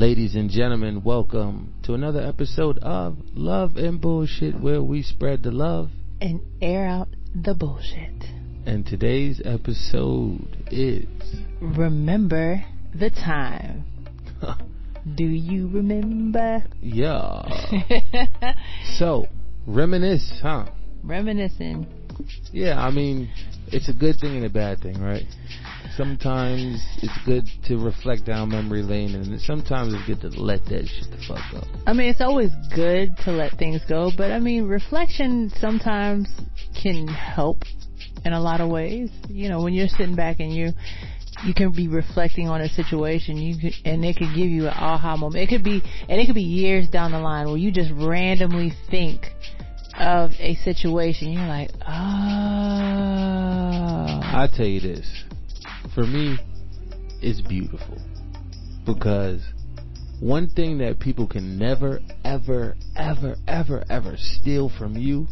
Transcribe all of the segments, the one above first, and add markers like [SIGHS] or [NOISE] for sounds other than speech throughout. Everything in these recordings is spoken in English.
Ladies and gentlemen, welcome to another episode of Love and Bullshit, where we spread the love and air out the bullshit. And today's episode is Remember the Time. Do you remember? Yeah. [LAUGHS] so, reminisce, huh? Reminiscing. Yeah, I mean, it's a good thing and a bad thing, right? Sometimes it's good to reflect down memory lane, and sometimes it's good to let that shit the fuck go. I mean, it's always good to let things go, but I mean, reflection sometimes can help in a lot of ways. You know, when you're sitting back and you you can be reflecting on a situation you could, and it could give you an aha moment. It could be and it could be years down the line where you just randomly think of a situation. You're like, oh. I tell you this, for me, it's beautiful because one thing that people can never, ever, ever, ever, ever steal from you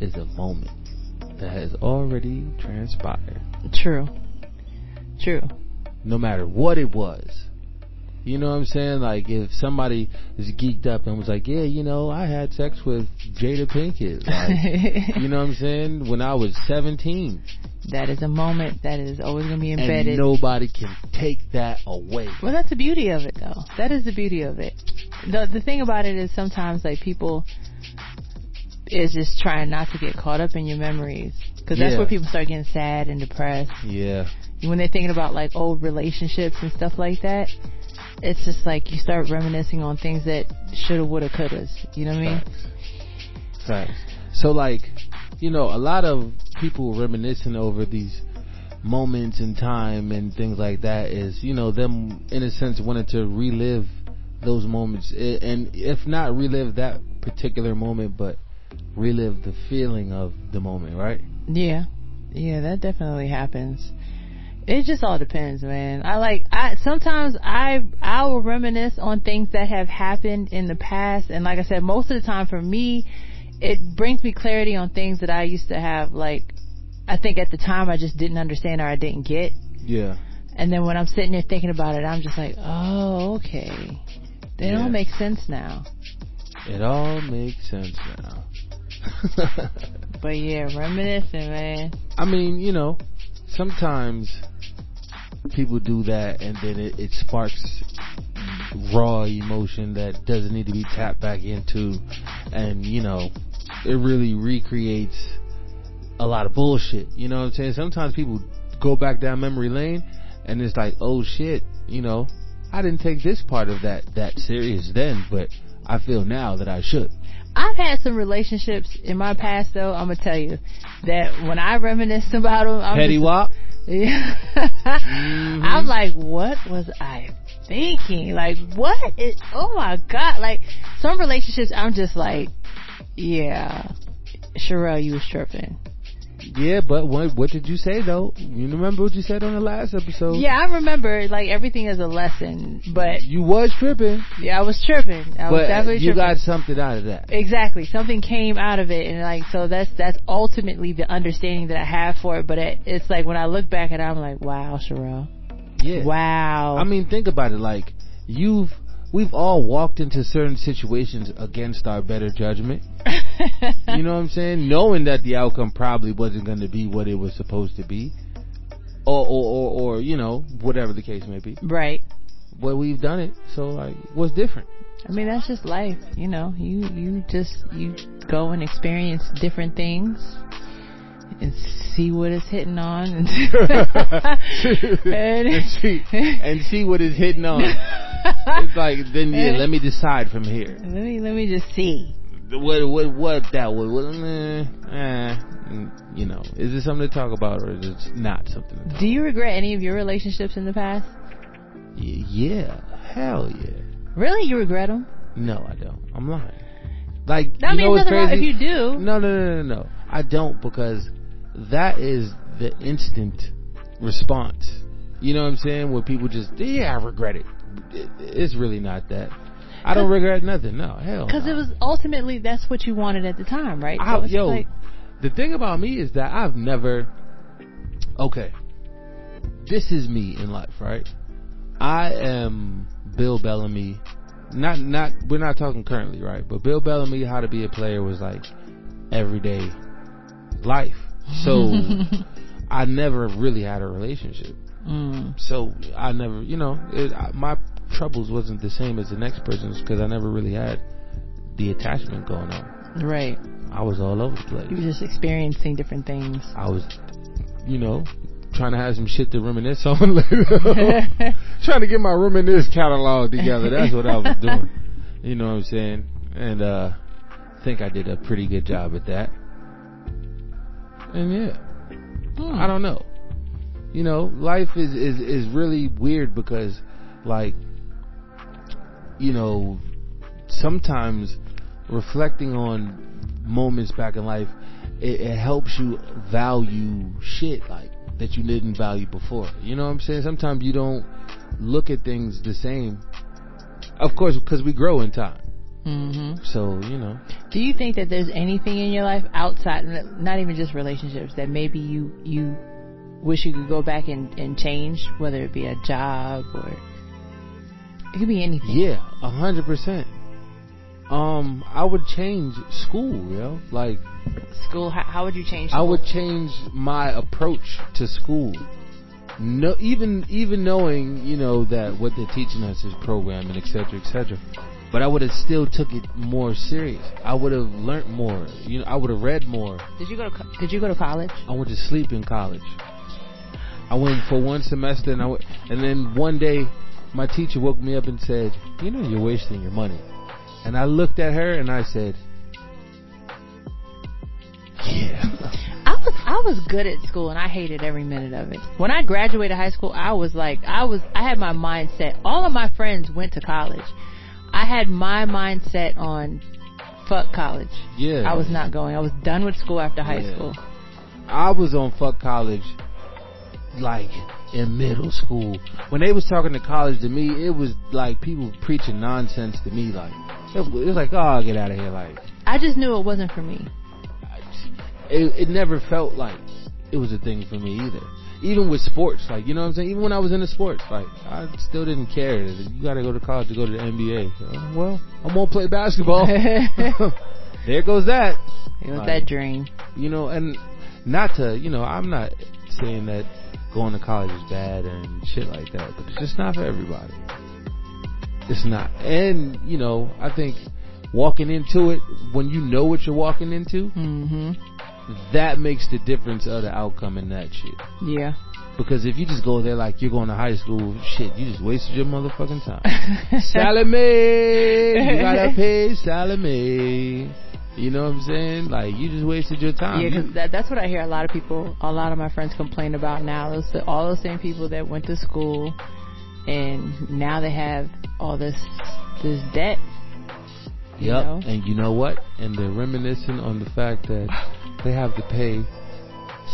is a moment that has already transpired. True. True. No matter what it was. You know what I'm saying? Like if somebody is geeked up and was like, "Yeah, you know, I had sex with Jada Pinkett." Like, [LAUGHS] you know what I'm saying? When I was 17. That is a moment that is always going to be embedded. And nobody can take that away. Well, that's the beauty of it, though. That is the beauty of it. The the thing about it is sometimes like people is just trying not to get caught up in your memories because that's Yeah. where people start getting sad and depressed Yeah. when they're thinking about like old relationships and stuff like that. It's just like you start reminiscing on things that shoulda, woulda, couldas. You know what I mean? Facts. So like, you know, a lot of people reminiscing over these moments in time and things like that is, you know, them in a sense wanting to relive those moments and if not relive that particular moment, but relive the feeling of the moment, right? Yeah, yeah, that definitely happens. It just all depends, man. I like I sometimes I I will reminisce on things that have happened in the past, and like I said, most of the time for me, it brings me clarity on things that I used to have. Like I think at the time I just didn't understand or I didn't get, Yeah. and then when I'm sitting there thinking about it, I'm just like, oh, okay, they Yeah. all make sense now. It all makes sense now. [LAUGHS] But yeah, reminiscing, man. I mean, you know, sometimes people do that and then it, it sparks raw emotion that doesn't need to be tapped back into and, you know, it really recreates a lot of bullshit. You know what I'm saying? Sometimes people go back down memory lane and it's like, oh shit, you know, I didn't take this part of that, that serious then, but I feel now that I should. I've had some relationships in my past, though. I'm gonna tell you that when I reminisce about them, I'm Petty wop? [LAUGHS] Yeah. Mhm. I'm like, what was I thinking? Like, what is? Oh my god! Like some relationships, I'm just like, yeah, Sherell, you was tripping. Yeah, but what what did you say though? You remember what you said on the last episode? Yeah, I remember. Like everything is a lesson, but You was tripping, yeah, I was tripping. I was but definitely you tripping. got something out of that. Exactly. Something came out of it and like so that's that's ultimately the understanding that I have for it, but it, it's like when I look back at it I'm like, Wow, Sherell. Yeah. Wow. I mean, think about it. Like you've we've all walked into certain situations against our better judgment. [LAUGHS] [LAUGHS] You know what I'm saying? Knowing that the outcome probably wasn't going to be what it was supposed to be, or or or, or you know whatever the case may be. Right. But we've done it, so like, what's different? I mean that's just life, you know. You you just you go and experience different things and see what it's hitting on [LAUGHS] and, and see and see what it's hitting on. [LAUGHS] It's like then yeah, let me decide from here. let me let me just see. What what what that was? What, eh, eh, you know, is it something to talk about or is it not something? To talk Do you regret any of your relationships in the past? Y- Yeah, hell yeah. Really? You regret them? No, I don't. I'm lying. Like I you mean, know nothing crazy? if you do. No, no, no, no, no. I don't because that is the instant response. You know what I'm saying? Where people just, yeah, I regret. It- It's really not that. I don't regret nothing. No, hell. Because no. it was ultimately that's what you wanted at the time, right? I, yo, like- the thing about me is that I've never. Okay, this is me in life, right? I am Bill Bellamy. Not not we're not talking currently, right? But Bill Bellamy, how to be a player was like everyday life. So [LAUGHS] I never really had a relationship. Mm. So I never, you know, it, I, my troubles wasn't the same as the next person's because I never really had the attachment going on. Right. I was all over the place. You were just experiencing different things. I was, you know, trying to have some shit to reminisce on [LAUGHS] later. [LAUGHS] trying to get my reminisce catalog together. That's what I was doing. [LAUGHS] You know what I'm saying? And uh I think I did a pretty good job at that. And yeah, Hmm. I don't know. You know, life is is is really weird because like you know, sometimes reflecting on moments back in life it, it helps you value shit like that you didn't value before. You know what I'm saying? Sometimes you don't look at things the same. Of course, because we grow in time. hmm So, you know. Do you think that there's anything in your life outside, not even just relationships, that maybe you you wish you could go back and, and change, whether it be a job or it could be anything. Yeah, a hundred percent. Um, I would change school, you know? Like, School, how, how would you change? I would change my approach to school. No, even even knowing you know that what they're teaching us is programming, et cetera, et cetera. But I would have still took it more serious. I would have learned more. You know, I would have read more. Did you go to Did you go to college? I went to sleep in college. I went for one semester, and I went, and then one day, my teacher woke me up and said, "You know, you're wasting your money." And I looked at her and I said, "Yeah." I was I was good at school and I hated every minute of it. When I graduated high school, I was like I was I had my mindset. All of my friends went to college. I had my mindset on fuck college. Yeah. I was not going. I was done with school after high Yeah. school. I was on fuck college like in middle school. When they was talking to college to me, it was like people preaching nonsense to me. Like it was like, oh, get out of here. Like I just knew it wasn't for me. it, it never felt like it was a thing for me either. Even with sports, like you know what I'm saying. Even when I was in the sports, like I still didn't care. You got to go to college to go to the NBA. So, uh, well, I'm gonna play basketball. [LAUGHS] [LAUGHS] there goes that. It was Like, that dream. you know, and not to, you know, I'm not saying that going to college is bad and shit like that, but it's just not for everybody. It's not. And, you know, I think walking into it, when you know what you're walking into, hmm that makes the difference of the outcome in that shit. Yeah. Because if you just go there like you're going to high school, shit, you just wasted your motherfucking time. [LAUGHS] Sallie Mae! You gotta pay Sallie Mae. You know what I'm saying? Like, you just wasted your time. Yeah, because that, that's what I hear a lot of people, a lot of my friends complain about now. Those all those same people that went to school, and now they have all this this debt. you Yep. know? And you know what? And they're reminiscing on the fact that they have to pay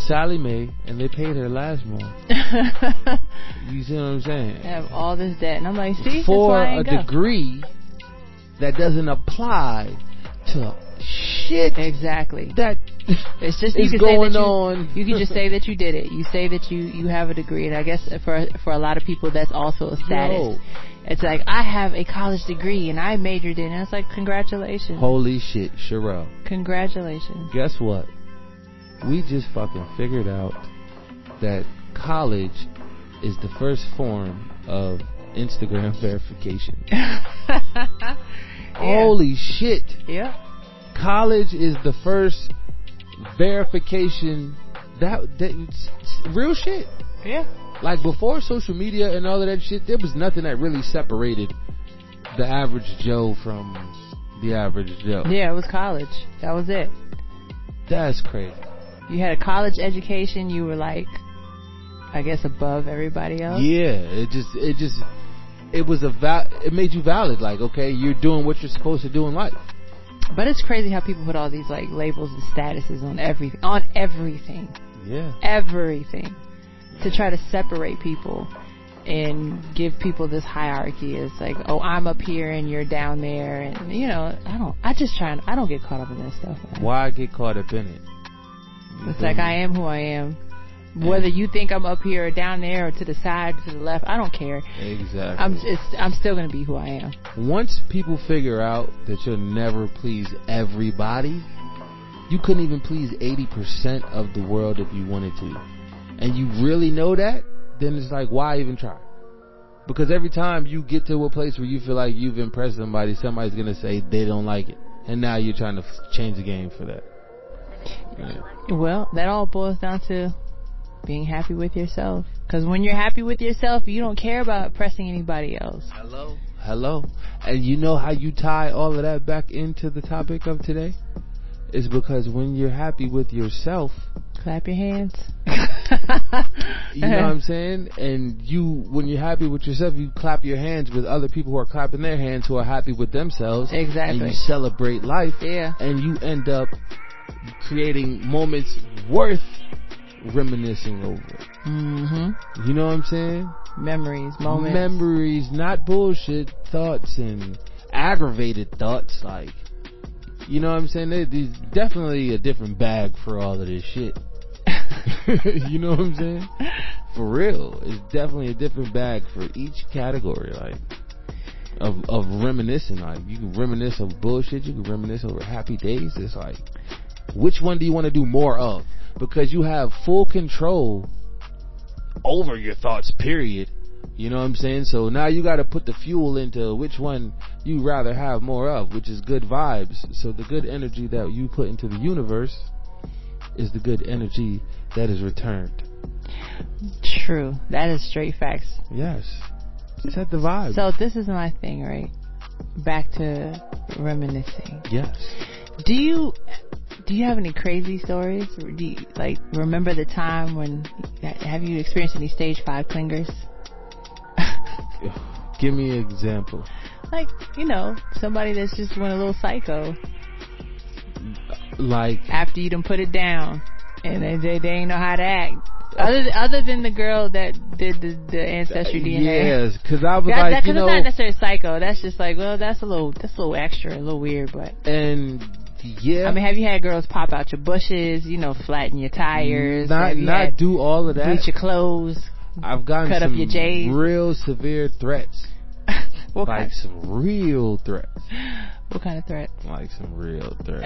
Sallie Mae, and they paid her last month. [LAUGHS] You see what I'm saying? They have all this debt, and I'm like, see, For a go. degree that doesn't apply to shit Exactly. that [LAUGHS] It's just you can going say that you, on. You can just say that you did it. You say that you you have a degree, and I guess for for a lot of people that's also a status. Yo, It's like I have a college degree and I majored in. it. It's like congratulations, holy shit, Sherell. congratulations. Guess what? We just fucking figured out that college is the first form of Instagram [LAUGHS] verification. [LAUGHS] yeah. Holy shit. Yeah. College is the first verification that, that real shit. Yeah. Like before social media and all of that shit, there was nothing that really separated the average Joe from the average Joe. Yeah, it was college. That was it. That's crazy. You had a college education. You were like, I guess, above everybody else. Yeah, it just it just it was a val- it made you valid. Like okay, you're doing what you're supposed to do in life. But it's crazy how people put all these like labels and statuses on everything, on everything, Yeah. everything, to try to separate people and give people this hierarchy. It's like, oh, I'm up here and you're down there, and you know, I don't. I just try and I don't get caught up in that stuff. Man. Why get caught up in it? You It's like me? I am who I am. Whether you think I'm up here or down there or to the side, to the left, I don't care. Exactly. I'm I'm still gonna be who I am. Once people figure out that you'll never please everybody, you couldn't even please 80% of the world if you wanted to. And you really know that, then it's like, why even try? Because every time you get to a place where you feel like you've impressed somebody, somebody's gonna say they don't like it. And now you're trying to f- change the game for that. Yeah. Well, that all boils down to being happy with yourself. Because when you're happy with yourself, you don't care about impressing anybody else. Hello. Hello. And you know how you tie all of that back into the topic of today? Is because when you're happy with yourself, Clap your hands. [LAUGHS] you know what I'm saying? And you, when you're happy with yourself, you clap your hands with other people who are clapping their hands who are happy with themselves. Exactly. And you celebrate life. Yeah. And you end up creating moments worth reminiscing over. Mm-hmm. You know what I'm saying? Memories, moments. Memories, not bullshit thoughts and aggravated thoughts. Like, you know what I'm saying? There- There's definitely a different bag for all of this shit. [LAUGHS] you know what I'm saying? For real, it's definitely a different bag for each category. Like of of reminiscing. Like you can reminisce of bullshit. You can reminisce over happy days. It's like, which one do you want to do more of? Because you have full control over your thoughts. Period. You know what I'm saying? So now you got to put the fuel into which one you rather have more of, which is good vibes. So the good energy that you put into the universe is the good energy that is returned. True. That is straight facts. Yes. Set the vibe. So this is my thing, right? Back to reminiscing. yes. Do you do you have any crazy stories? Or do you like remember the time when have you experienced any stage five clingers? [LAUGHS] Give me an example. like you know somebody that's just went a little psycho Like after you done put it down and they they, they ain't know how to act. Other other than the girl that did the, the ancestry uh, DNA. Yes, because I was That, like, that, you know, it's not necessarily psycho. That's just like, well, that's a little, that's a little extra, a little weird. But and yeah, I mean, have you had girls pop out your bushes? You know, flatten your tires. not you not do all of that. bleach your clothes? I've gotten cut up some your J's? real severe threats, [LAUGHS] what like kind? some real threats, What kind of threats? like some real [LAUGHS] threats,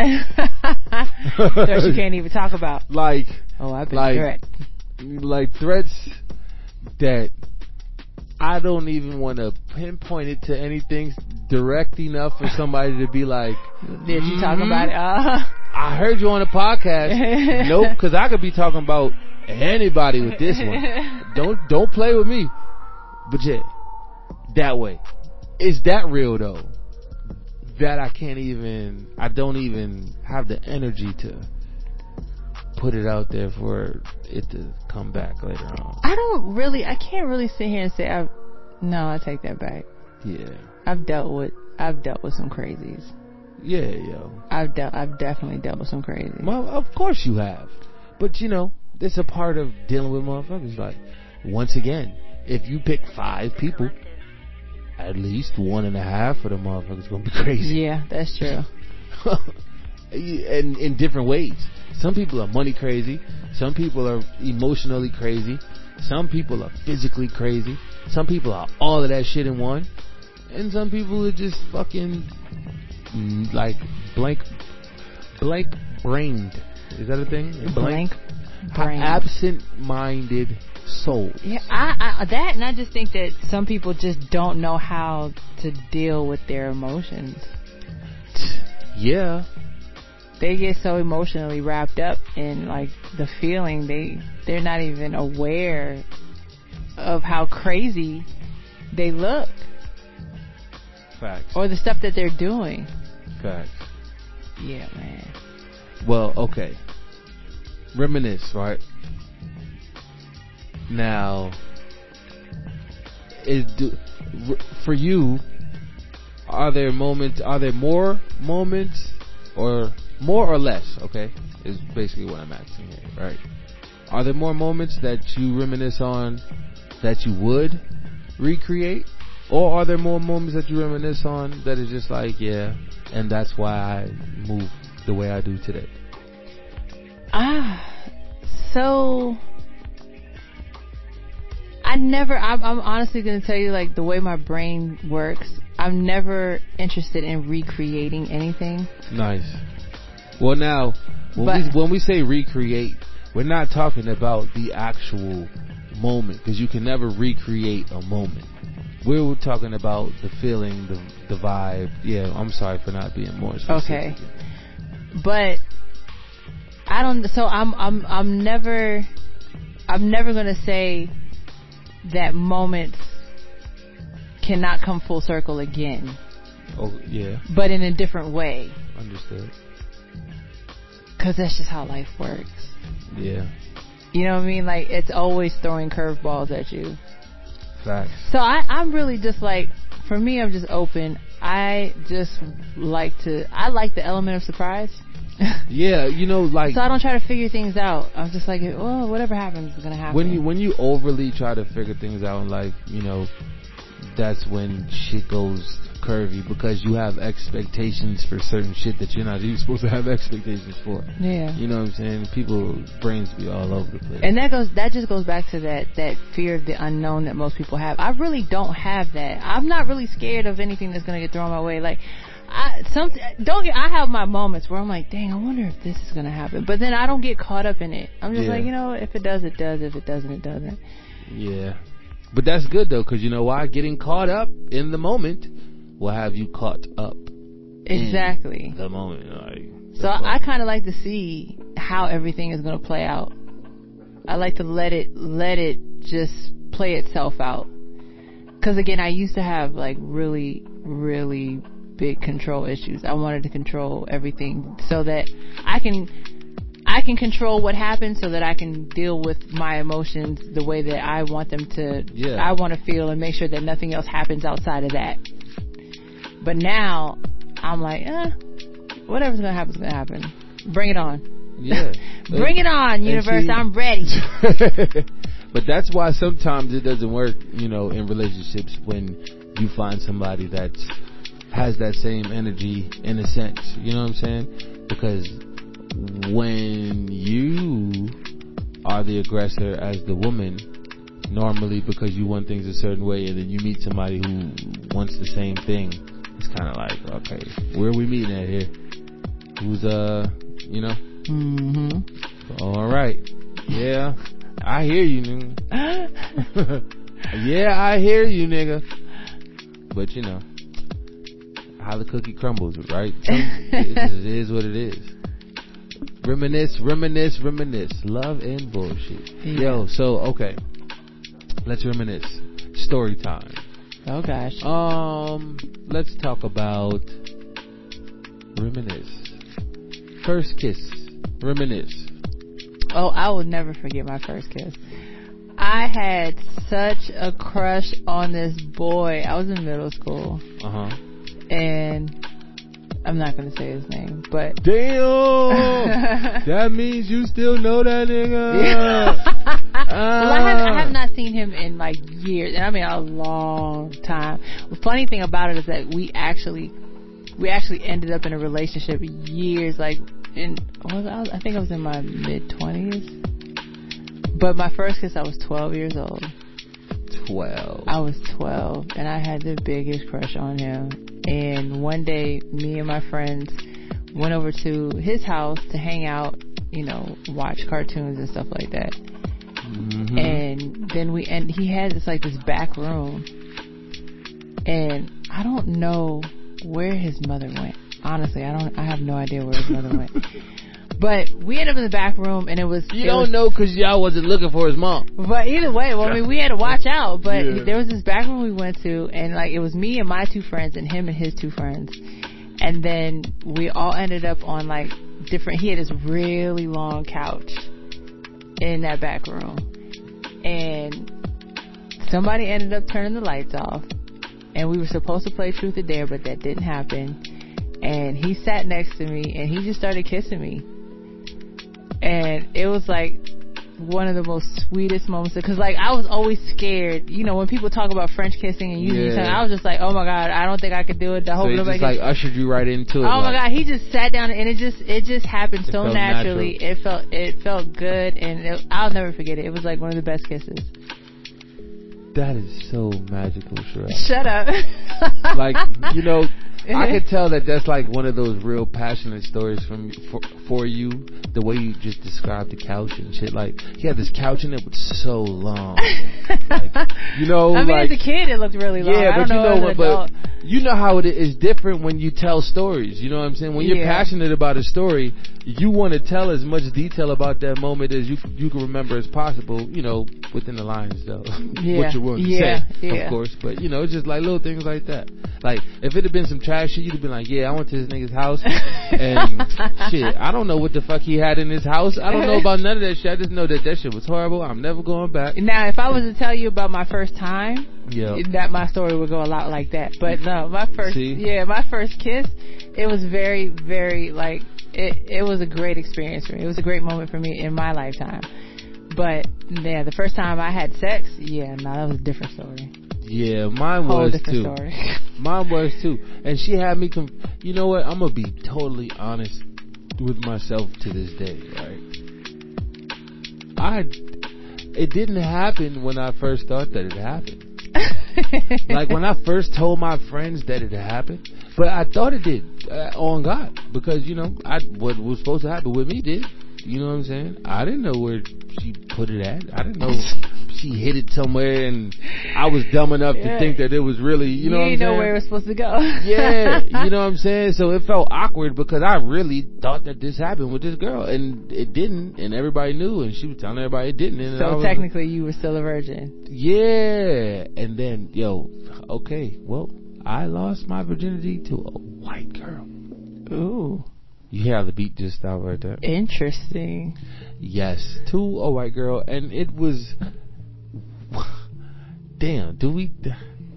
threats you can't even talk about. [LAUGHS] like Oh, I've been Like- threat. like threats that I don't even want to pinpoint it to anything direct enough for somebody to be like, Did you talk Mhm. about it? Uh, I heard you on the podcast. [LAUGHS] nope, because I could be talking about anybody with this one. [LAUGHS] Don't don't play with me. But yeah, that way. Is that real though? That I can't even. I don't even have the energy to put it out there for it to come back later on. I don't really, I can't really sit here and say I've. No, I take that back. Yeah, I've dealt with, I've dealt with some crazies. yeah, yo. I've dealt, I've definitely dealt with some crazies. Well, of course you have. But you know, it's a part of dealing with motherfuckers. Like, once again, if you pick five people, at least one and a half of the motherfuckers gonna be [LAUGHS] crazy. Yeah, that's true. [LAUGHS] and in different ways. Some people are money crazy. Some people are emotionally crazy. Some people are physically crazy. Some people are all of that shit in one. And some people are just fucking mm, like blank, blank brained. Is that a thing? Blank brain. Absent-minded soul. Yeah, I, I that, and I just think that some people just don't know how to deal with their emotions. Yeah. They get so emotionally wrapped up in like the feeling they they're not even aware of how crazy they look Facts. or the stuff that they're doing. Facts. Yeah, man. Well, okay. Reminisce, right? Now, is do, for you? Are there moments? Are there more moments, or more or less? Okay, is basically what I'm asking here, right? Are there more moments that you reminisce on that you would recreate, or are there more moments that you reminisce on that is just like, yeah, and that's why I move the way I do today? Ah, so I never. I'm, I'm honestly going to tell you, like the way my brain works. I'm never interested in recreating anything. Nice. Well, now when But- we when we say recreate, we're not talking about the actual moment because you can never recreate a moment. We're talking about the feeling, the the vibe. Yeah, I'm sorry for not being more specific. Okay. But I don't. So I'm. I'm. I'm never. I'm never going to say that moments cannot come full circle again, Oh yeah, but in a different way. understood. Cause that's just how life works. Yeah, You know what I mean? Like it's always throwing curveballs at you. facts. So I, I'm really just like, for me, I'm just open. I just like to, I like the element of surprise. [LAUGHS] Yeah, you know, like so I don't try to figure things out. I'm just like, oh, whatever happens is gonna happen. when you when you overly try to figure things out in life, you know, that's when shit goes curvy because you have expectations for certain shit that you're not even [LAUGHS] supposed to have expectations for. yeah. You know what I'm saying? People brains be all over the place. And that goes, that just goes back to that, that fear of the unknown that most people have. I really don't have that. I'm not really scared of anything that's gonna get thrown my way. Like, I, some, don't get, I have my moments where I'm like, dang, I wonder if this is gonna happen. But then I don't get caught up in it. I'm just Yeah. like, you know, if it does, it does. If it doesn't, it doesn't. yeah. But that's good though, because you know why? Getting caught up in the moment will have you caught up Exactly. in the moment. Like, So I, I kind of like to see how everything is going to play out. I like to let it let it just play itself out. Cuz again, I used to have like really really big control issues. I wanted to control everything so that I can I can control what happens so that I can deal with my emotions the way that I want them to Yeah. I want to feel and make sure that nothing else happens outside of that. But now I'm like, eh, whatever's gonna happen is gonna happen. Bring it on. yeah. [LAUGHS] Bring it on, universe. see- I'm ready. [LAUGHS] but that's why sometimes it doesn't work, you know, in relationships when you find somebody that has that same energy in a sense. You know what I'm saying? Because when you are the aggressor as the woman, normally because you want things a certain way and then you meet somebody who wants the same thing, it's kind of like, okay, where are we meeting at here? Who's, uh, you know? mm-hmm. All right. Yeah. I hear you, nigga. [LAUGHS] yeah, I hear you, nigga. But you know, how the cookie crumbles, right? It is what it is. Reminisce, reminisce, reminisce. Love and bullshit. Yeah. Yo, so okay. Let's reminisce. Story time. Oh gosh. Um, let's talk about reminisce. First kiss. Reminisce. Oh, I will never forget my first kiss. I had such a crush on this boy. I was in middle school, Uh huh. and I'm not gonna say his name, but Damn! [LAUGHS] that means you still know that nigga. Well, I have, I have uh. not seen him in like years, and I mean a long time. The funny thing about it is that we actually, we actually ended up in a relationship years, like in, was I, I think I was in my mid twenties. But my first kiss, I was 12 years old. 12. I was 12, and I had the biggest crush on him. And one day, me and my friends went over to his house to hang out, you know, watch cartoons and stuff like that. And then we and he had this like this back room, and I don't know where his mother went. Honestly, I don't. I have no idea where his mother went. [LAUGHS] But we ended up in the back room, and it was you it don't was- know because y'all wasn't looking for his mom. But either way, well, I mean, we had to watch out. But Yeah. there was this back room we went to, and like it was me and my two friends, and him and his two friends, and then we all ended up on like different. He had this really long couch in that back room, and somebody ended up turning the lights off, and we were supposed to play truth or dare, but that didn't happen. And he sat next to me, and he just started kissing me, and it was like one of the most sweetest moments because like I was always scared. You know, when people talk about French kissing and using Yeah. I was just like, oh my god, I don't think I could do it. I So hope he nobody. just like ushered you right into it. Oh my god, he just sat down and it just it just happened It so naturally. It felt it felt good and it, I'll never forget it. It was like one of the best kisses. That is so magical, Sherell. Shut up. like you know, [LAUGHS] I uh-huh. could tell that that's like one of those real passionate stories from for, for you. The way you just described the couch and shit. Like he had this couch and it was so long. [LAUGHS] like, you know, I mean, like, as a kid, it looked really long. yeah, I but you know, know what? But you know how it is different when you tell stories. You know what I'm saying? When you're Yeah. passionate about a story, you want to tell as much detail about that moment as you you can remember as possible. You know, within the lines though, [LAUGHS] Yeah. what you're willing to Yeah, say, yeah. of course. But you know, it's just like little things like that. Like if it had been some shit, you'd have been like, "Yeah, I went to this nigga's house, [LAUGHS] and shit, I don't know what the fuck he had in his house. I don't know about none of that shit. I just know that that shit was horrible. I'm never going back." Now, if I was to tell you about my first time, Yeah. that my story would go a lot like that. But no, my first, See? yeah, my first kiss, it was very, very like it. It was a great experience for me. It was a great moment for me in my lifetime. But yeah, the first time I had sex, yeah, no, that was a different story. Yeah, mine Whole was too. story. [LAUGHS] Mine was too. And she had me conf- you know what? I'm gonna be totally honest with myself to this day, right? I it didn't happen when I first thought that it happened. [LAUGHS] like when I first told my friends that it happened, but I thought it did uh, on God because you know I what was supposed to happen with me did. You know what I'm saying? I didn't know where she put it at. I didn't know [LAUGHS] she hid it somewhere, and I was dumb enough to think that it was really. You know didn't know saying? where it was supposed to go. yeah, [LAUGHS] you know what I'm saying? So it felt awkward because I really thought that this happened with this girl, and it didn't, and everybody knew, and she was telling everybody it didn't. And So was technically, you were still a virgin. yeah, and then yo, okay, well, I lost my virginity to a white girl. Ooh, You hear how the beat just stopped right there? interesting. Yes, to a white girl, and it was. Damn, do we?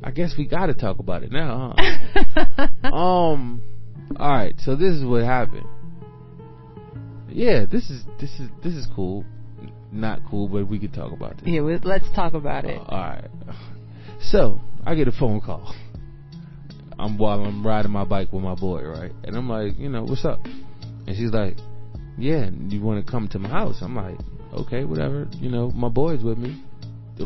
I guess we got to talk about it now, huh? [LAUGHS] um all right so this is what happened. Yeah this is this is this is cool. Not cool but we could talk about this. Yeah, we- let's talk about it. all right so i get a phone call. I'm while i'm riding my bike with my boy right? And i'm like you know what's up? And she's like yeah you want to come to my house? I'm like okay whatever you know my boy's with me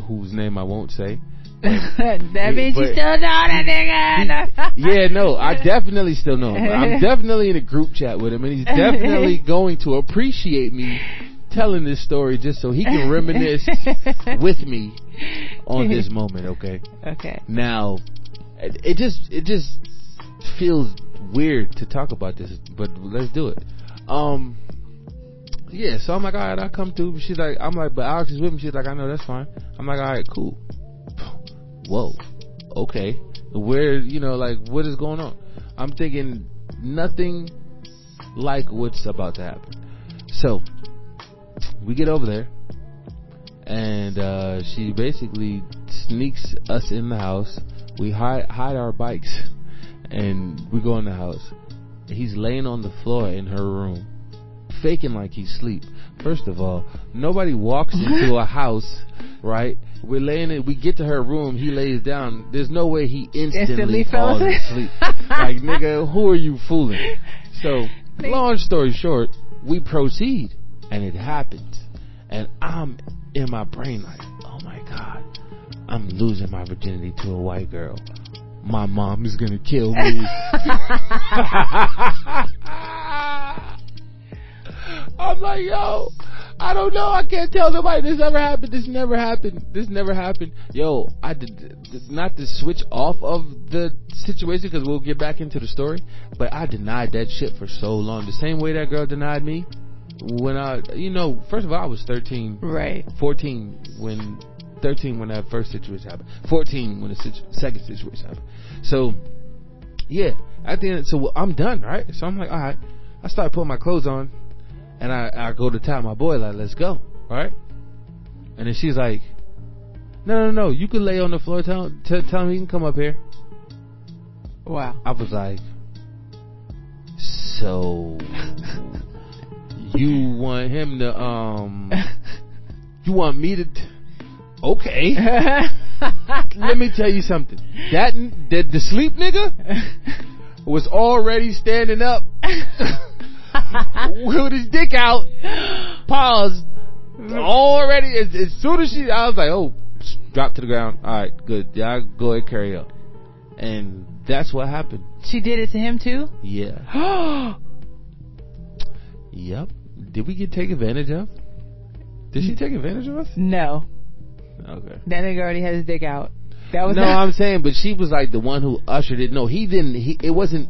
whose name i won't say [LAUGHS] that means you still know that nigga. yeah, no, I [LAUGHS] definitely still know him. I'm [LAUGHS] definitely in a group chat with him, and he's definitely going to appreciate me telling this story just so he can reminisce with me on this moment. Okay. Okay. Now, it it just it just feels weird to talk about this, but let's do it. Um. Yeah, so I'm like, all right, I'll come through. She's like, I'm like, but Alex is with me. She's like, I know that's fine. I'm like, all right, cool. [SIGHS] Whoa, okay. Where, you know, like, what is going on? I'm thinking nothing like what's about to happen. So, we get over there, and uh, she basically sneaks us in the house. We hide hide our bikes, and we go in the house. He's laying on the floor in her room, faking like he's asleep. First of all, nobody walks into a [LAUGHS] house, right? We're laying it. We get to her room. He lays down. There's no way he instantly, Instantly falls asleep. asleep. like nigga, who are you fooling? So, long story short, we proceed, and it happens, and I'm in my brain like, oh my god, I'm losing my virginity to a white girl. My mom is gonna kill me. [LAUGHS] [LAUGHS] like, yo, I don't know. I can't tell nobody this ever happened. This never happened. This never happened. Yo, I did, did not to switch off of the situation because we'll get back into the story. But I denied that shit for so long. The same way that girl denied me when I, you know, first of all, I was 13, Right. 14 when 13 when that first situation happened 14 when the situ- second situation happened so yeah at the end so i'm done right so i'm like all right i start putting my clothes on and i i go to tell my boy like let's go right? And then she's like no no no you can lay on the floor. Tell t- tell him he can come up here. Wow. i was like so [LAUGHS] you want him to um you want me to t- okay. [LAUGHS] Let me tell you something. That the, the sleep nigga [LAUGHS] was already standing up [LAUGHS] with his dick out. Pause. Already, as, as soon as she, I was like, oh, drop to the ground. All right, good. Yeah, go ahead, carry up. And that's what happened. She did it to him too. Yeah. [GASPS] yep. Did we get take advantage of? Did she take advantage of us? no, Okay. that nigga already had his dick out. That was No, not- [LAUGHS] I'm saying, but she was like the one who ushered it. No, he didn't. He it wasn't.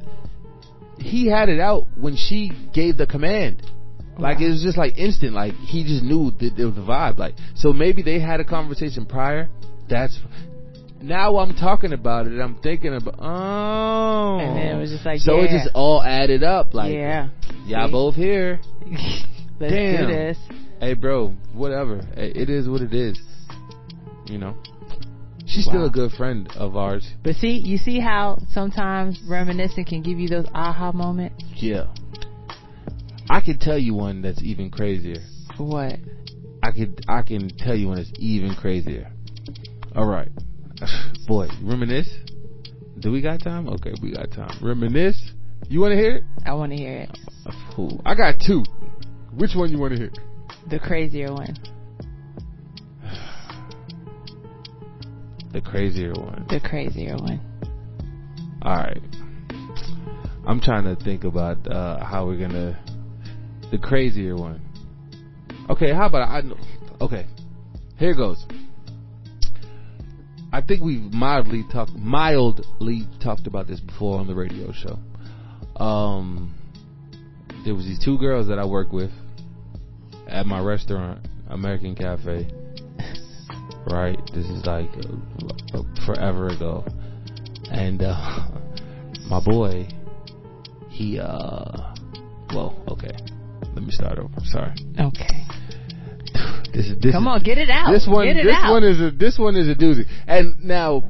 He had it out when she gave the command. Like Wow. it was just like instant. Like he just knew that it was the vibe. Like so maybe they had a conversation prior. That's now I'm talking about it. I'm thinking about oh, And then it was just like, so it just all added up. Like yeah. y'all See? both here. [LAUGHS] Let's Damn. do this. Hey, bro, whatever. Hey, It is what it is. You know. She's still a good friend of ours. But see, you see how sometimes reminiscing can give you those aha moments. Yeah. I can tell you one that's even crazier. What? I could I can tell you one that's even crazier. All right. [SIGHS] Boy, reminisce? Do we got time? Okay, we got time. Reminisce? You want to hear it? I want to hear it. I got two. Which one you want to hear? The crazier one. The crazier one. The crazier one. All right. I'm trying to think about uh, how we're gonna the crazier one. Okay, how about I? Okay, here goes. I think we've mildly talked mildly talked about this before on the radio show. Um, there was these two girls that I work with at my restaurant, American Cafe. Right, this is like uh, uh, forever ago, and uh, [LAUGHS] my boy, he uh, well, okay, let me start over. Sorry, Okay. [SIGHS] this is this Come is, on, get it out. this one, Get it this out. one is a this one is a doozy. And now,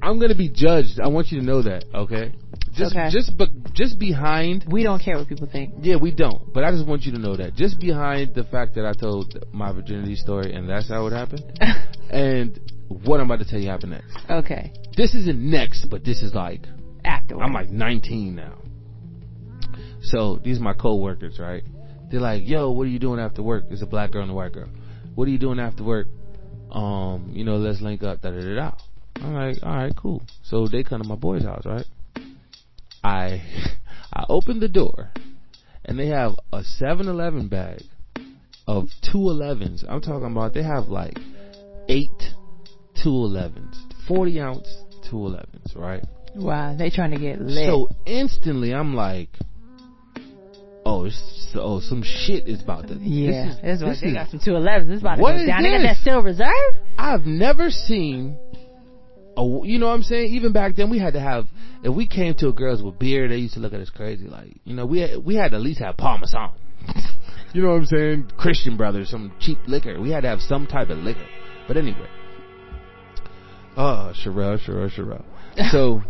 I'm gonna be judged. I want you to know that, okay? Just Okay. just but just behind. we don't care what people think. Yeah, we don't. But I just want you to know that just behind the fact that I told my virginity story and that's how it happened, [LAUGHS] and what I'm about to tell you happened next. okay. This isn't next, but this is like Afterwards. I'm like 19 now. So these are my co-workers, right? They're like, "Yo, what are you doing after work?" It's a black girl and a white girl. What are you doing after work? Um, you know, let's link up. Da da da da. I'm like, all right, cool. So they come to my boy's house, right? I I open the door, and they have a 7-Eleven bag of two 11s. I'm talking about they have like eight two 11s, 40 ounce two 11s, right? Wow, they trying to get lit. So instantly, I'm like, oh, it's, oh, some shit is about to. yeah, this is, this they is- got some 211s. This about to go is down. They got that Steel Reserve. I've never seen. A, you know what I'm saying? Even back then, we had to have. If we came to a girls with beer, they used to look at us crazy. Like, you know, we had, we had to at least have Parmesan. [LAUGHS] you know what I'm saying? Christian Brothers, some cheap liquor. We had to have some type of liquor. But anyway. Oh, Sherell, Sherell, Sherell. [LAUGHS] So,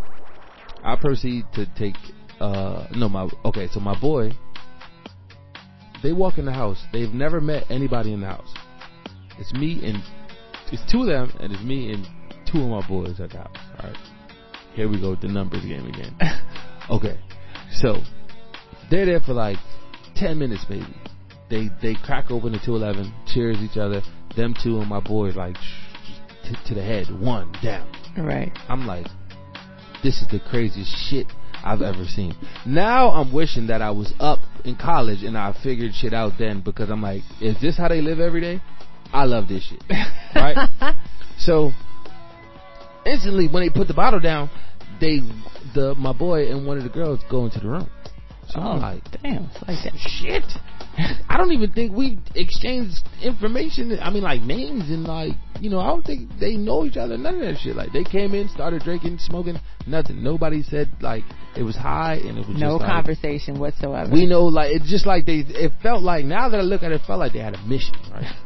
I proceed to take. Uh, no, my okay. So my boy. They walk in the house. They've never met anybody in the house. It's me and it's two of them, and it's me and two of my boys at the house. All right. Here we go with the numbers game again. [LAUGHS] Okay. So they're there for like ten minutes, maybe. They they crack open the two eleven, cheers each other. Them two and my boys like t- to the head, one down. Right. I'm like, this is the craziest shit I've ever seen. Now I'm wishing that I was up in college and I figured shit out then because I'm like, is this how they live every day? I love this shit. [LAUGHS] Right? So instantly when they put the bottle down, they the my boy and one of the girls go into the room. So oh, I'm like, damn. It's like that. shit. I don't even think we exchanged information. I mean, like names and like, you know, I don't think they know each other. None of that shit. Like they came in, started drinking, smoking, nothing. Nobody said like it was high and it was No just like, conversation whatsoever. we know like it's just like they. It felt like now that I look at it, it felt like they had a mission, right? [LAUGHS]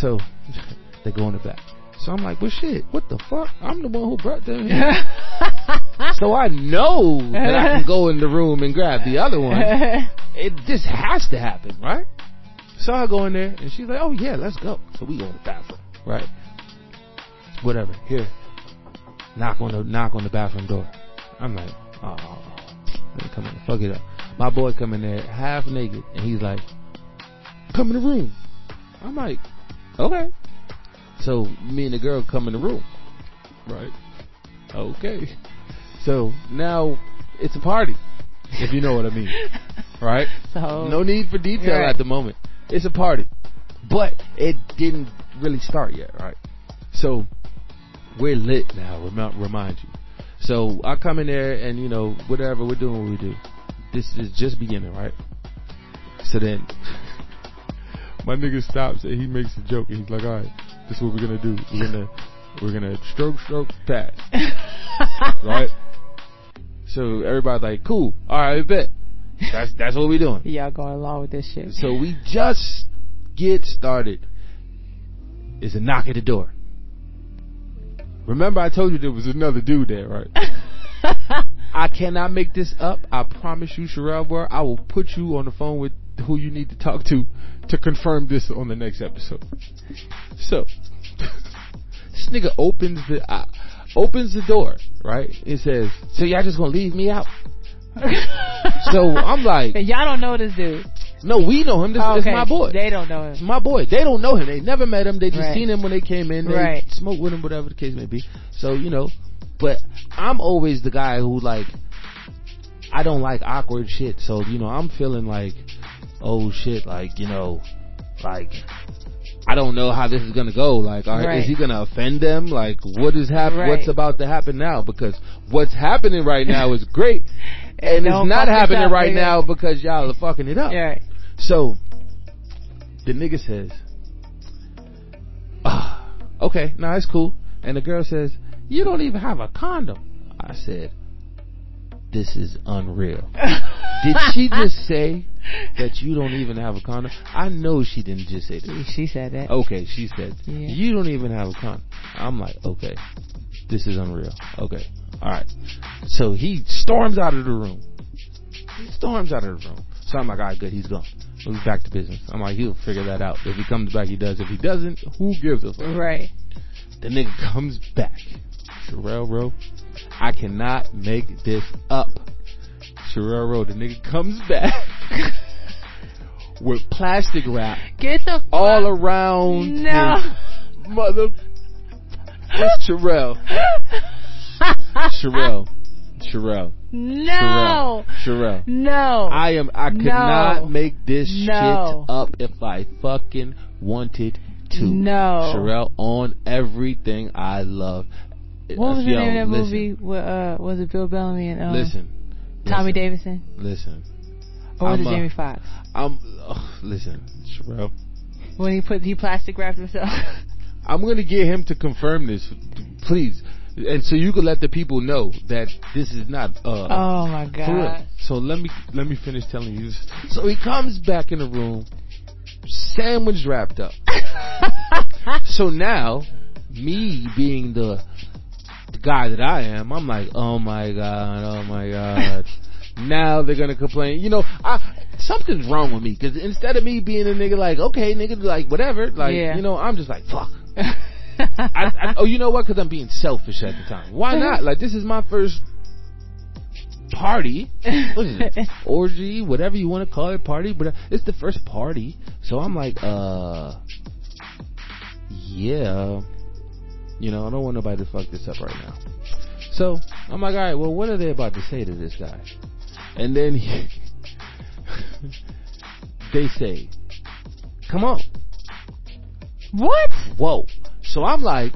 So [LAUGHS] they go in the back. So I'm like, well, shit, what the fuck? I'm the one who brought them here. [LAUGHS] so I know that I can go in the room and grab the other one. [LAUGHS] It just has to happen, right? So I go in there and she's like, oh yeah, let's go. So we go in the bathroom, right? Whatever. Here, knock on the knock on the bathroom door. I'm like, oh, oh, oh. come in, fuck it up. My boy come in there half naked and he's like, come in the room. I'm like, okay. So me and the girl come in the room. Right. Okay. So now it's a party, if you know what I mean. [LAUGHS] Right? So No need for detail Right. at the moment. It's a party. But it didn't really start yet, right? So we're lit now, remind you. So I come in there and, you know, whatever, we're doing what we do. This is just beginning, right? So then [LAUGHS] my nigga stops and he makes a joke and he's like, alright, this is what we're gonna do. We're gonna, we're gonna stroke, stroke, pass. [LAUGHS] right? So everybody's like, cool, alright, bet. That's, that's what we're doing. [LAUGHS] Y'all going along with this shit. So we just get started. It's a knock at the door. Remember I told you there was another dude there, right? [LAUGHS] I cannot make this up. I promise you, Sherell. I will put you on the phone with who you need to talk to to confirm this on the next episode. So, [LAUGHS] this nigga opens the uh, opens the door, right? It says, "So y'all just gonna leave me out?" [LAUGHS] So I'm like, And y'all don't know this dude. "No, we know him. This okay. is my boy." They don't know him. my boy. They don't know him. They never met him. They just Right. seen him when they came in. They Right. smoked with him, whatever the case may be. So you know, but I'm always the guy who like I don't like awkward shit. So you know, I'm feeling like, oh shit, like you know, like I don't know how this is gonna go. Like, are, Right. is he gonna offend them? Like, what is hap- Right. What's about to happen now? Because what's happening right now is great, [LAUGHS] and it's not happening up, right nigga. now because y'all are fucking it up. Yeah. So the nigga says, ah, okay, no, it's cool. And the girl says, you don't even have a condom. I said, this is unreal. [LAUGHS] Did she just say that you don't even have a condom? I know she didn't just say that. She said that. Okay, she said, Yeah. you don't even have a condom. I'm like, okay, this is unreal. Okay, alright. So he storms out of the room. He storms out of the room. So I'm like, alright, good, he's gone. We'll be back to business. I'm like, he'll figure that out. If he comes back, he does. If he doesn't, who gives a fuck? Right. The nigga comes back. Sherell Rowe, I cannot make this up. Sherell Rowe, the nigga comes back [LAUGHS] with plastic wrap Get the all around No. his mother. It's Sherell. [LAUGHS] Sherell. Sherell. No. Sherell. No. I am. I could No. not make this No. shit up if I fucking wanted to. No. Sherell on everything I love. What was the name of that listen, movie? Uh, was it Bill Bellamy and um, Listen. Tommy listen, Davidson? Listen. Or was I'm, it Jamie Foxx? I'm. ugh, listen, Sherell. When he put he plastic wrapped himself. [LAUGHS] I'm going to get him to confirm this, please, and so you can let the people know that this is not. Uh, oh my god. So let me let me finish telling you this. So he comes back in the room, sandwich wrapped up. [LAUGHS] so now, me being the guy that I am, I'm like, oh my god, oh my god. [LAUGHS] now they're gonna complain. You know, I something's wrong with me because instead of me being a nigga like, okay, nigga, like whatever, like Yeah. you know, I'm just like, fuck. [LAUGHS] I, I, oh, you know what? Because I'm being selfish at the time. Why not? Like this is my first party. What is it? [LAUGHS] Orgy, whatever you want to call it, party. But it's the first party, so I'm like, uh, yeah. You know, I don't want nobody to fuck this up right now. So I'm like, all right. Well, what are they about to say to this guy? And then he, [LAUGHS] they say, "Come on, what? whoa." So I'm like,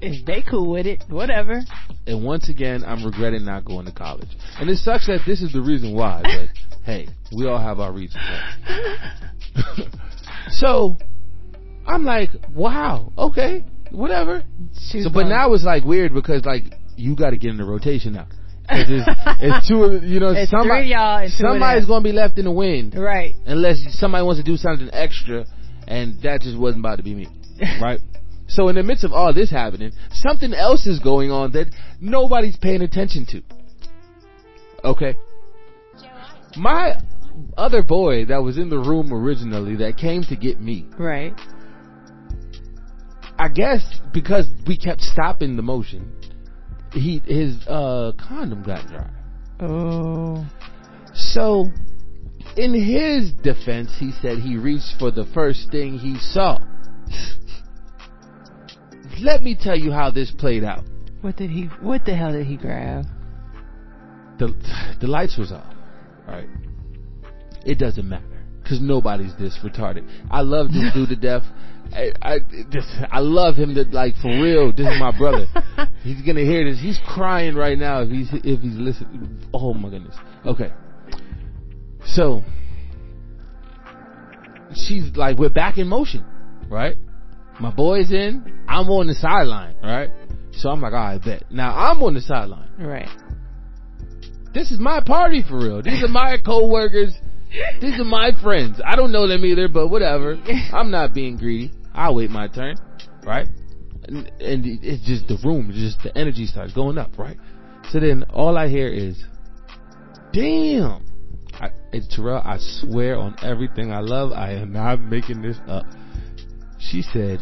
If they cool with it, whatever. And once again, I'm regretting not going to college. And it sucks that this is the reason why, but [LAUGHS] hey, we all have our reasons. Right? [LAUGHS] so, I'm like, wow, okay, whatever. She's So, but now it's like weird because like, you gotta get in the rotation now. it's, [LAUGHS] it's two of, you know, It's somebody, three y'all and two somebody's gonna be left in the wind right. unless somebody wants to do something extra, and that just wasn't about to be me, [LAUGHS] right? So in the midst of all this happening, something else is going on that nobody's paying attention to. Okay? My other boy that was in the room originally that came to get me, Right. I guess because we kept stopping the motion, he his uh condom got dry. Oh. So in his defense, he said he reached for the first thing he saw. let me tell you how this played out. What did he? What the hell did he grab? The the lights was off. All right. It doesn't matter because nobody's this retarded. I love this [LAUGHS] dude to death. I, I just I love him to like for real. This is my brother. [LAUGHS] He's gonna hear this. He's crying right now if he's if he's listening. Oh my goodness. Okay. So she's like we're back in motion, right? My boy's in. I'm on the sideline, right? So I'm like, all right, bet. Now I'm on the sideline. Right. This is my party for real. These are my [LAUGHS] coworkers. [LAUGHS] These are my friends. I don't know them either, but whatever. [LAUGHS] I'm not being greedy. I'll wait my turn, right? And, and it's just the room, just the energy starts going up, right? So then all I hear is, damn. I, it's Terrell, I swear on everything I love, I am not making this up. She said,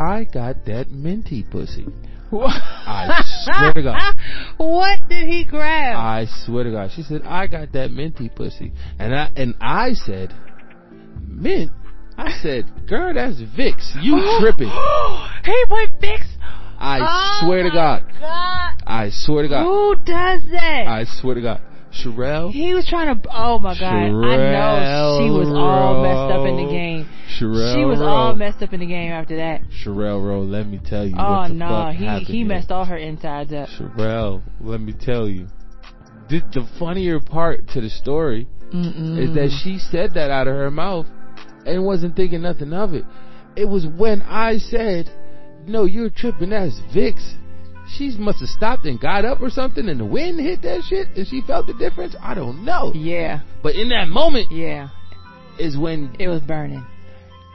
I got that minty pussy. I swear to God. [LAUGHS] What did he grab? I swear to God. She said, I got that minty pussy. And I, and I said, mint? I said, girl, that's Vicks. You [GASPS] tripping. [GASPS] he put Vicks. I Oh swear to oh God. God. I swear to God. Who does that? I swear to God. Sherell. he was trying to. Oh my God! I know she was all messed up in the game. Sherell. She was Rowe. all messed up in the game after that. Sherell Rowe, let me tell you Oh what the no, he he here. messed all her insides up. Sherell, let me tell you. The, the funnier part to the story Mm-mm. is that she said that out of her mouth and wasn't thinking nothing of it. It was when I said, "No, you're tripping. That's Vicks." She must have stopped and got up or something, and the wind hit that shit, and she felt the difference. I don't know, Yeah, but in that moment yeah, is when, it was burning.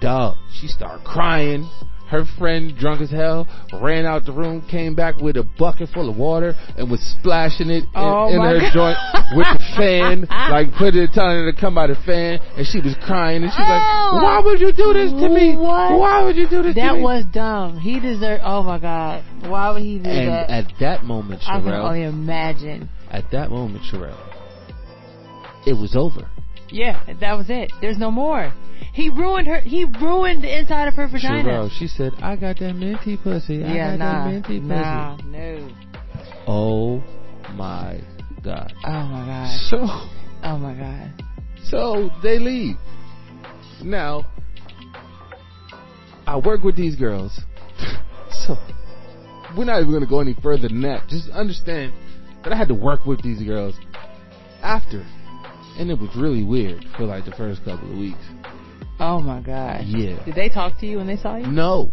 dog, she started crying. Her friend, drunk as hell, ran out the room, came back with a bucket full of water, and was splashing it in, Oh in her God. joint with the fan, [LAUGHS] like put it, telling her to come by the fan, and she was crying, and she's Oh. like, "Why would you do this to me? What? Why would you do this to That me?" was dumb. He deserved. Oh my God! Why would he do that? and that? at that moment, I can only imagine. at that moment, Sherell, it was over. Yeah, that was it. There's no more. He ruined her. He ruined the inside of her vagina. Sherell, she said, "I got that minty pussy. I yeah, got nah, that minty pussy." nah, no. Oh my god. Oh my God. So, Oh my God. so they leave. Now, I work with these girls. [LAUGHS] so, we're not even going to go any further than that. Just understand that I had to work with these girls after. And it was really weird for like the first couple of weeks. Oh my God. Yeah. Did they talk to you when they saw you? No.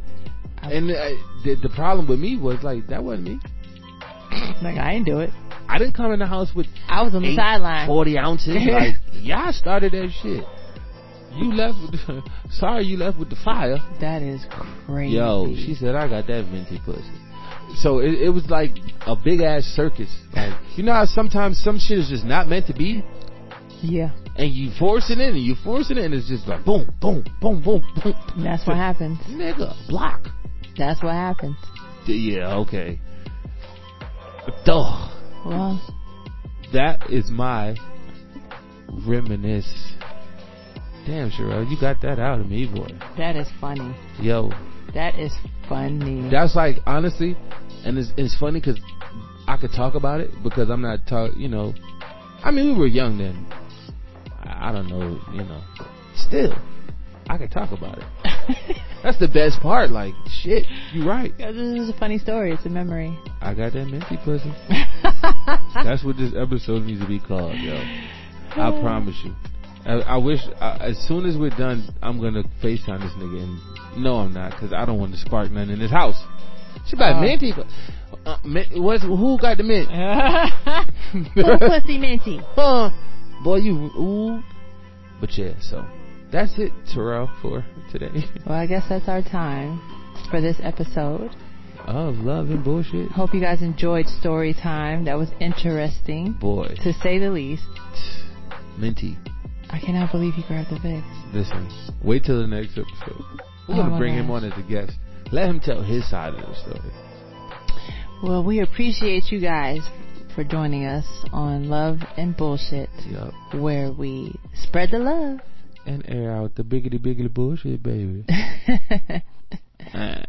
And uh, the, the problem with me was like, that wasn't me. [LAUGHS] Like I didn't do it. I didn't come in the house with I was on the sideline. 40 ounces. [LAUGHS] like, y'all started that shit. You left with the, [LAUGHS] sorry you left with the fire. That is crazy. Yo, she said, I got that venti pussy. So it, it was like a big ass circus. Like, you know how sometimes some shit is just not meant to be? Yeah, And you force it in and you force it in, it's just like boom, boom, boom, boom, boom. that's what happens. Nigga, block. That's what happens. Yeah, okay. Duh. Well, That is my reminisce. Damn, Sherell, you got that out of me, boy. that is funny. Yo, That is funny. that's like honestly, and it's it's funny because I could talk about it because I'm not talk. You know, I mean we were young then. I, don't know, you know. Still, I could talk about it. [LAUGHS] That's the best part. Like shit, you right. This is a funny story. It's a memory. I got that minty pussy. [LAUGHS] That's what this episode needs to be called, yo. I [SIGHS] promise you. I, I wish I, as soon as we're done, I'm gonna FaceTime this nigga and no, I'm not because I don't want to spark none in this house. She like Oh. minty, but uh, what's who got the mint? [LAUGHS] Who pussy minty? huh? Boy, you ooh. But yeah, so that's it, Terrell, for today. [LAUGHS] Well, I guess that's our time for this episode. of love and bullshit. Hope you guys enjoyed story time. That was interesting, Boy, to say the least. [SIGHS] minty. I cannot believe he grabbed the Vicks. Listen, wait till the next episode. We're Oh gonna bring him on as a guest. Let him tell his side of the story. Well, we appreciate you guys for joining us on Love and Bullshit, Yup. where we spread the love. And air out the biggity biggity bullshit, baby. [LAUGHS] Ah.